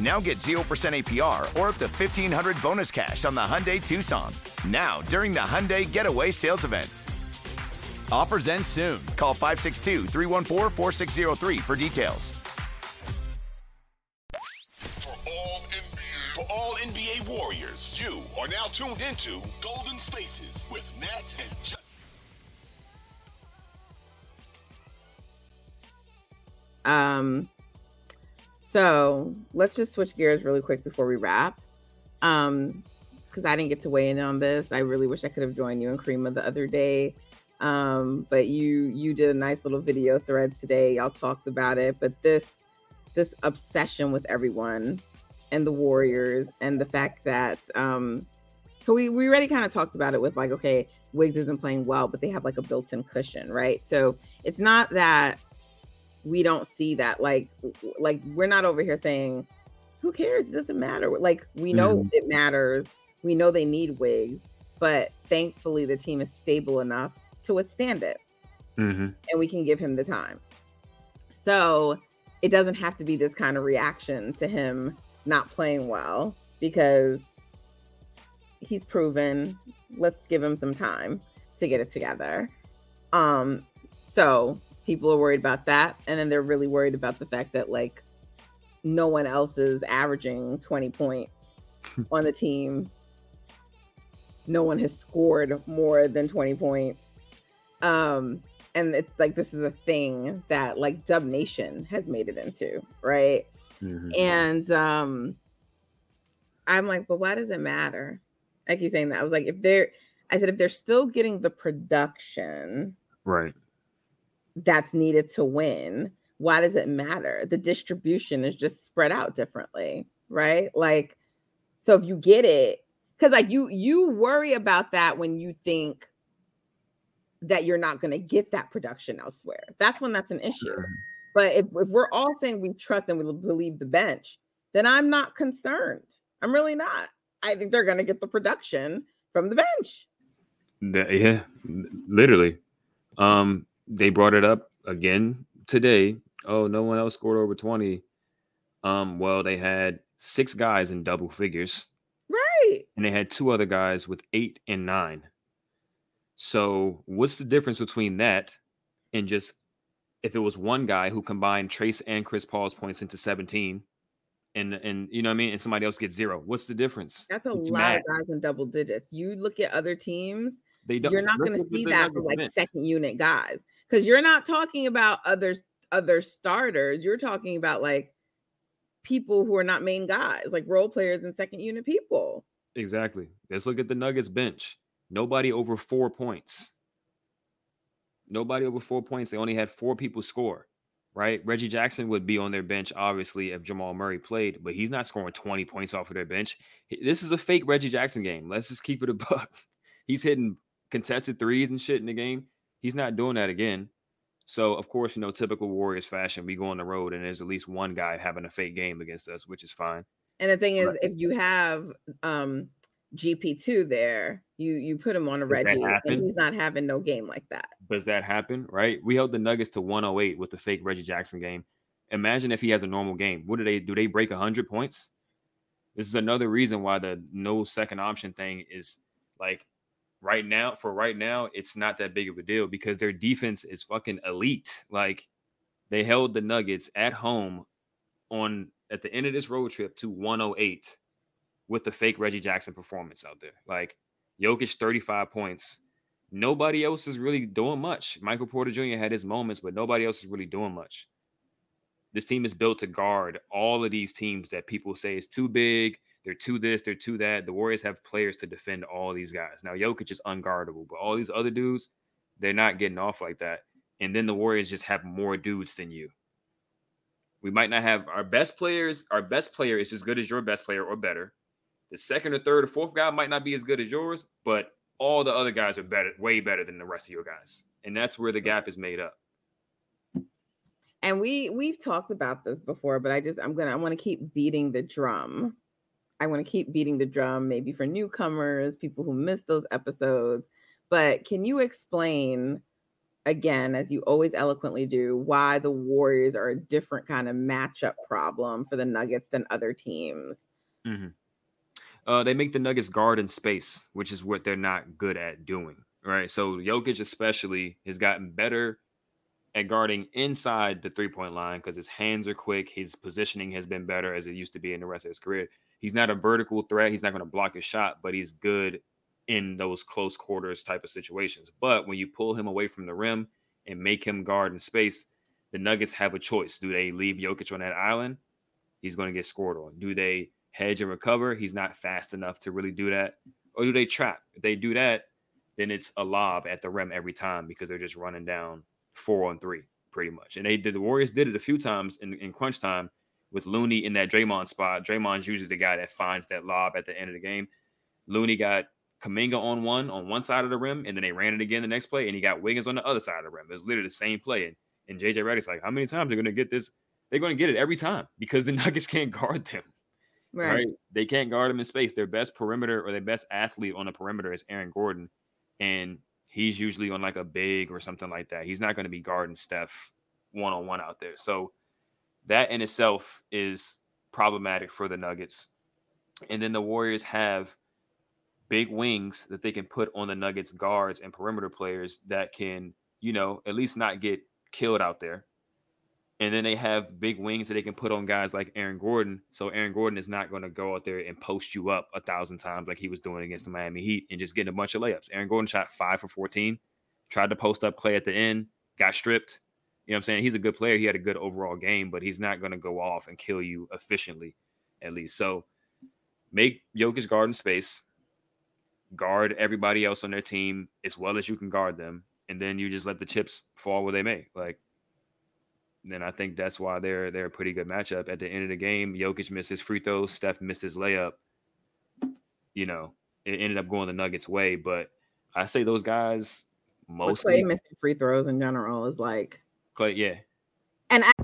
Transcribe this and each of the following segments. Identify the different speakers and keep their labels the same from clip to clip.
Speaker 1: Now get 0% APR or up to 1500 bonus cash on the Hyundai Tucson. Now, during the Hyundai Getaway Sales Event. Offers end soon. Call 562 314 4603 for details.
Speaker 2: For all, NBA, for all NBA Warriors, you are now tuned into Golden Spaces with Nat and Justin.
Speaker 3: Um, so let's just switch gears really quick before we wrap. Um, because I didn't get to weigh in on this. I really wish I could have joined you and Karima the other day. Um, but you you did a nice little video thread today. Y'all talked about it. But this this obsession with everyone and the Warriors and the fact that um so we, we already kind of talked about it with like, okay, Wiggs isn't playing well, but they have like a built-in cushion, right? So it's not that we don't see that like like we're not over here saying who cares? It doesn't matter. Like we know
Speaker 4: Mhm.
Speaker 3: it matters. We know they need Wiggs but thankfully the team is stable enough to withstand it.
Speaker 4: Mm-hmm.
Speaker 3: and we can give him the time. So it doesn't have to be this kind of reaction to him not playing well because he's proven let's give him some time to get it together. Um so people are worried about that. And then they're really worried about the fact that like no one else is averaging 20 points on the team. No one has scored more than 20 points. Um and it's like this is a thing that like dub nation has made it into right?
Speaker 4: Mm-hmm.
Speaker 3: and um i'm like but why does it matter? I keep saying that. I was like if they're i said if they're still getting the production
Speaker 4: Right.
Speaker 3: That's needed to win why does it matter? The distribution is just spread out differently right? Like so if you get it because like you you worry about that when you think that you're not going to get that production elsewhere. That's when that's an issue. But if, if we're all saying we trust and we believe the bench then i'm not concerned. I'm really not. I think they're going to get the production from the bench.
Speaker 4: Yeah, literally. Um, they brought it up again today. Oh, no one else scored over 20. Um, well, they had six guys in double figures,
Speaker 3: right
Speaker 4: and they had two other guys with eight and nine. So, what's the difference between that and just if it was one guy who combined Trayce and Chris Paul's points into 17, and and you know what I mean, and somebody else gets zero? What's the difference?
Speaker 3: That's a
Speaker 4: It's
Speaker 3: lot
Speaker 4: mad.
Speaker 3: of guys in double digits. You look at other teams,
Speaker 4: They don't.
Speaker 3: you're not going to see that for like second unit guys because you're not talking about other other starters. You're talking about like people who are not main guys, like role players and second unit people.
Speaker 4: Exactly. Let's look at the Nuggets bench. Nobody over four points. Nobody over four points. They only had four people score, right? Reggie Jackson would be on their bench, obviously, if Jamal Murray played, but he's not scoring 20 points off of their bench. This is a fake Reggie Jackson game. Let's just keep it a buck. He's hitting contested threes and shit in the game. He's not doing that again. So of course, you know, typical Warriors fashion, we go on the road and there's at least one guy having a fake game against us, which is fine.
Speaker 3: And the thing is, right. if you have um GP2 there, you you put him on a Reggie and he's not having no game like that.
Speaker 4: Does that happen? Right? We held the Nuggets to 108 with the fake Reggie Jackson game. Imagine if he has a normal game. What do they do? They break 100 points? This is another reason why the no second option thing is like right now for right now it's not that big of a deal because their defense is fucking elite. Like they held the Nuggets at home on at the end of this road trip to 108 with the fake Reggie Jackson performance out there. Like Jokic 35 points. Nobody else is really doing much. Michael Porter Jr. had his moments, but nobody else is really doing much. This team is built to guard all of these teams that people say is too big. They're too this, they're too that. The Warriors have players to defend all these guys. Now, Jokic is unguardable, but all these other dudes, they're not getting off like that. And then the Warriors just have more dudes than you. We might not have our best players. Our best player is as good as your best player or better. The second or third or fourth guy might not be as good as yours, but all the other guys are better, way better than the rest of your guys. And that's where the gap is made up.
Speaker 3: And we we've talked about this before, but I just I'm gonna I want to keep beating the drum. I want to keep beating the drum, maybe for newcomers, people who missed those episodes. But can you explain again, as you always eloquently do, why the Warriors are a different kind of matchup problem for the Nuggets than other teams?
Speaker 4: Mm-hmm. Uh, they make the Nuggets guard in space, which is what they're not good at doing. Right. So Jokic, especially, has gotten better at guarding inside the three point line because his hands are quick. His positioning has been better as it used to be in the rest of his career. He's not a vertical threat. He's not going to block his shot, but he's good in those close quarters type of situations. But when you pull him away from the rim and make him guard in space, the Nuggets have a choice. Do they leave Jokic on that island? He's going to get scored on. Do they hedge and recover? He's not fast enough to really do that. Or do they trap? If they do that, then it's a lob at the rim every time because they're just running down four on three, pretty much. And they did the Warriors did it a few times in, in crunch time with Looney in that Draymond spot. Draymond's usually the guy that finds that lob at the end of the game. Looney got Kuminga on one on one side of the rim, and then they ran it again the next play, and he got Wiggins on the other side of the rim. It was literally the same play. And, and JJ Redick's like, how many times are going to get this? They're going to get it every time because the Nuggets can't guard them. Right. right. They can't guard them in space. Their best perimeter or their best athlete on the perimeter is Aaron Gordon. And he's usually on like a big or something like that. He's not going to be guarding Steph one on one out there. So that in itself is problematic for the Nuggets. And then the Warriors have big wings that they can put on the Nuggets guards and perimeter players that can, you know, at least not get killed out there. And then they have big wings that they can put on guys like Aaron Gordon. So Aaron Gordon is not going to go out there and post you up a thousand times like he was doing against the Miami Heat and just getting a bunch of layups. Aaron Gordon shot five for 14, tried to post up Klay at the end, got stripped. You know what I'm saying? He's a good player. He had a good overall game, but he's not going to go off and kill you efficiently, at least. So make Jokic guard in space, guard everybody else on their team as well as you can guard them, and then you just let the chips fall where they may. Like and I think that's why they're they're a pretty good matchup. At the end of the game, Jokic missed his free throws, Steph missed his layup. You know, it ended up going the Nuggets' way, but I say those guys mostly
Speaker 3: missing free throws in general is like
Speaker 4: Klay, yeah.
Speaker 3: And I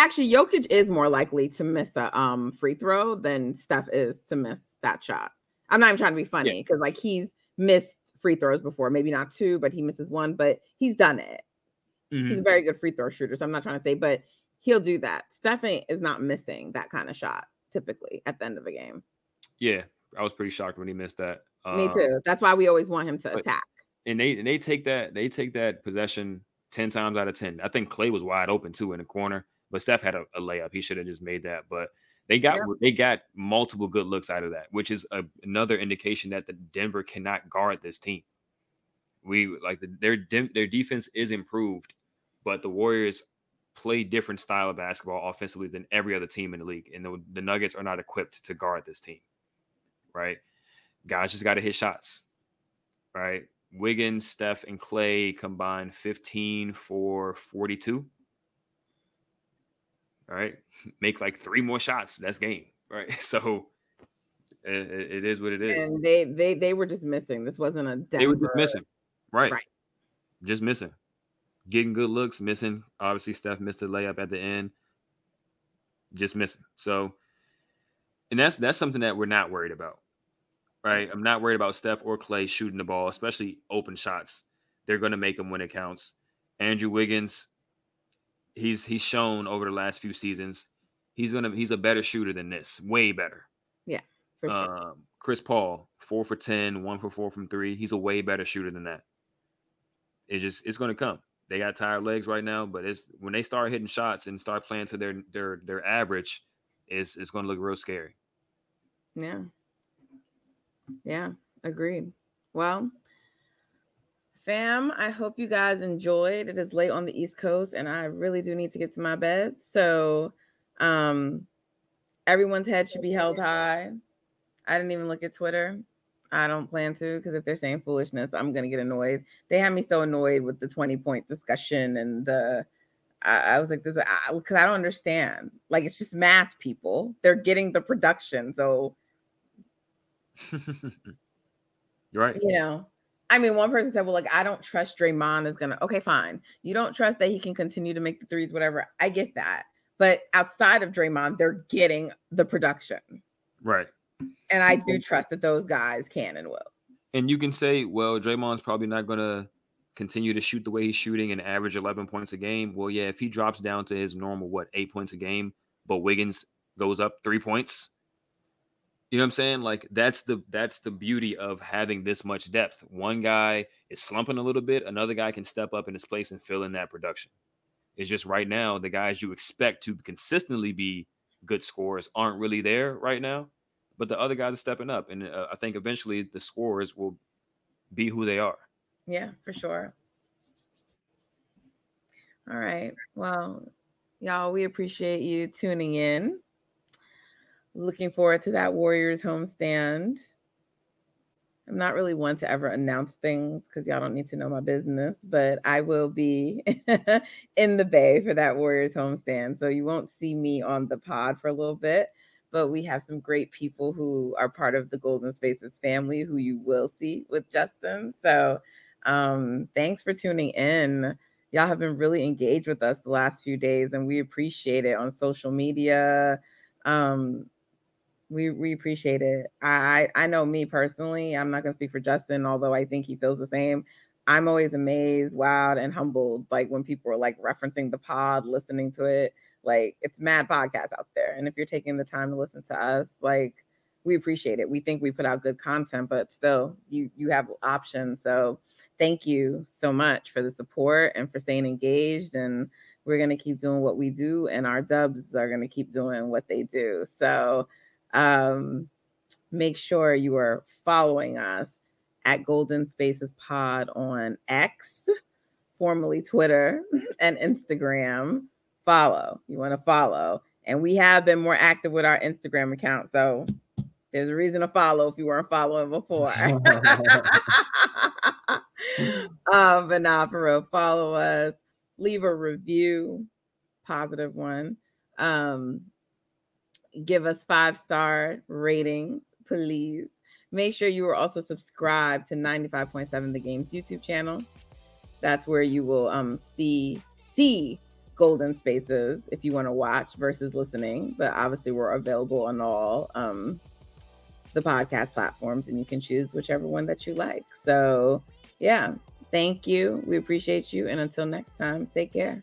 Speaker 3: actually Jokic is more likely to miss a um free throw than Steph is to miss that shot. I'm not even trying to be funny because yeah. like he's missed free throws before, maybe not two, but he misses one, but he's done it. He's a very good free throw shooter. So I'm not trying to say, but he'll do that. Stephen is not missing that kind of shot typically at the end of a game.
Speaker 4: Yeah, I was pretty shocked when he missed that.
Speaker 3: Me
Speaker 4: Um,
Speaker 3: too. That's why we always want him to
Speaker 4: but-
Speaker 3: attack.
Speaker 4: and they and they take that they take that possession ten times out of ten. I think Klay was wide open too in the corner, but Steph had a, a layup. He should have just made that. But they got
Speaker 3: Yeah.
Speaker 4: they got multiple good looks out of that, which is a, another indication that the Denver cannot guard this team. We like the, their their defense is improved, but the Warriors play different style of basketball offensively than every other team in the league, and the, the Nuggets are not equipped to guard this team. Right, guys just got to hit shots. Right, Wiggins, Steph, and Klay combined 15 for 42. All right. Make like three more shots. That's game. Right. So it, it- is what it is.
Speaker 3: And they they they were just missing. This wasn't a Denver.
Speaker 4: they were just missing. Right.
Speaker 3: Right.
Speaker 4: Just missing. Getting good looks, missing. Obviously, Steph missed a layup at the end. Just missing. So, and that's that's something that we're not worried about. Right. I'm not worried about Steph or Klay shooting the ball, especially open shots. They're going to make them when it counts. Andrew Wiggins, he's he's shown over the last few seasons, he's gonna he's a better shooter than this, way better.
Speaker 3: Yeah, for sure.
Speaker 4: Um, Chris Paul, four for 10, one for four from three. He's a way better shooter than that. It's just it's gonna come. They got tired legs right now, but it's when they start hitting shots and start playing to their their their average, it's it's gonna look real scary.
Speaker 3: Yeah. Yeah, agreed. Well, fam, I hope you guys enjoyed. It is late on the East Coast and I really do need to get to my bed. So, um everyone's head should be held high. I didn't even look at Twitter. I don't plan to because if they're saying foolishness, I'm gonna get annoyed. They had me so annoyed with the 20 point discussion and the I, I was like, this because I don't understand. Like it's just math, people. They're getting the production. So
Speaker 4: You're right.
Speaker 3: you know, I mean, one person said, well, like, I don't trust Draymond is going to, okay, fine. You don't trust that he can continue to make the threes, whatever. I get that. But outside of Draymond, they're getting the production.
Speaker 4: Right.
Speaker 3: And I do trust that those guys can and will.
Speaker 4: And you can say, well, Draymond's probably not gonna continue to shoot the way he's shooting and average 11 points a game. Well, yeah, if he drops down to his normal, what, eight points a game, but Wiggins goes up three points, you know what I'm saying? Like that's the that's the beauty of having this much depth. One guy is slumping a little bit, another guy can step up in his place and fill in that production. It's just right now the guys you expect to consistently be good scorers aren't really there right now, but the other guys are stepping up, and uh, I think eventually the scorers will be who they are.
Speaker 3: Yeah, for sure. All right. Well, y'all, we appreciate you tuning in. Looking forward to that Warriors homestand. I'm not really one to ever announce things because y'all don't need to know my business, but I will be in the Bay for that Warriors homestand. So you won't see me on the pod for a little bit, but we have some great people who are part of the Golden Spaces family who you will see with Justin. So um, thanks for tuning in. Y'all have been really engaged with us the last few days, and we appreciate it on social media. Um, we we appreciate it. I I know me personally. I'm not gonna speak for Justin, although I think he feels the same. I'm always amazed, wowed, and humbled. Like when people are like referencing the pod, listening to it. Like it's mad podcasts out there, and if you're taking the time to listen to us, like we appreciate it. We think we put out good content, but still, you you have options. So thank you so much for the support and for staying engaged. And we're gonna keep doing what we do, and our dubs are gonna keep doing what they do. So um, make sure you are following us at Golden Spaces Pod on X, formerly Twitter and Instagram. Follow. You want to follow. And we have been more active with our Instagram account. So there's a reason to follow if you weren't following before. um, but nah, for real, follow us, leave a review, positive one. Um, give us five star ratings, please. Make sure you are also subscribed to 95.7 The Game's YouTube channel. That's where you will um see see Golden Spaces if you want to watch versus listening. But obviously, we're available on all um the podcast platforms, and you can choose whichever one that you like. So, yeah, Thank you. We appreciate you. And until next time, take care.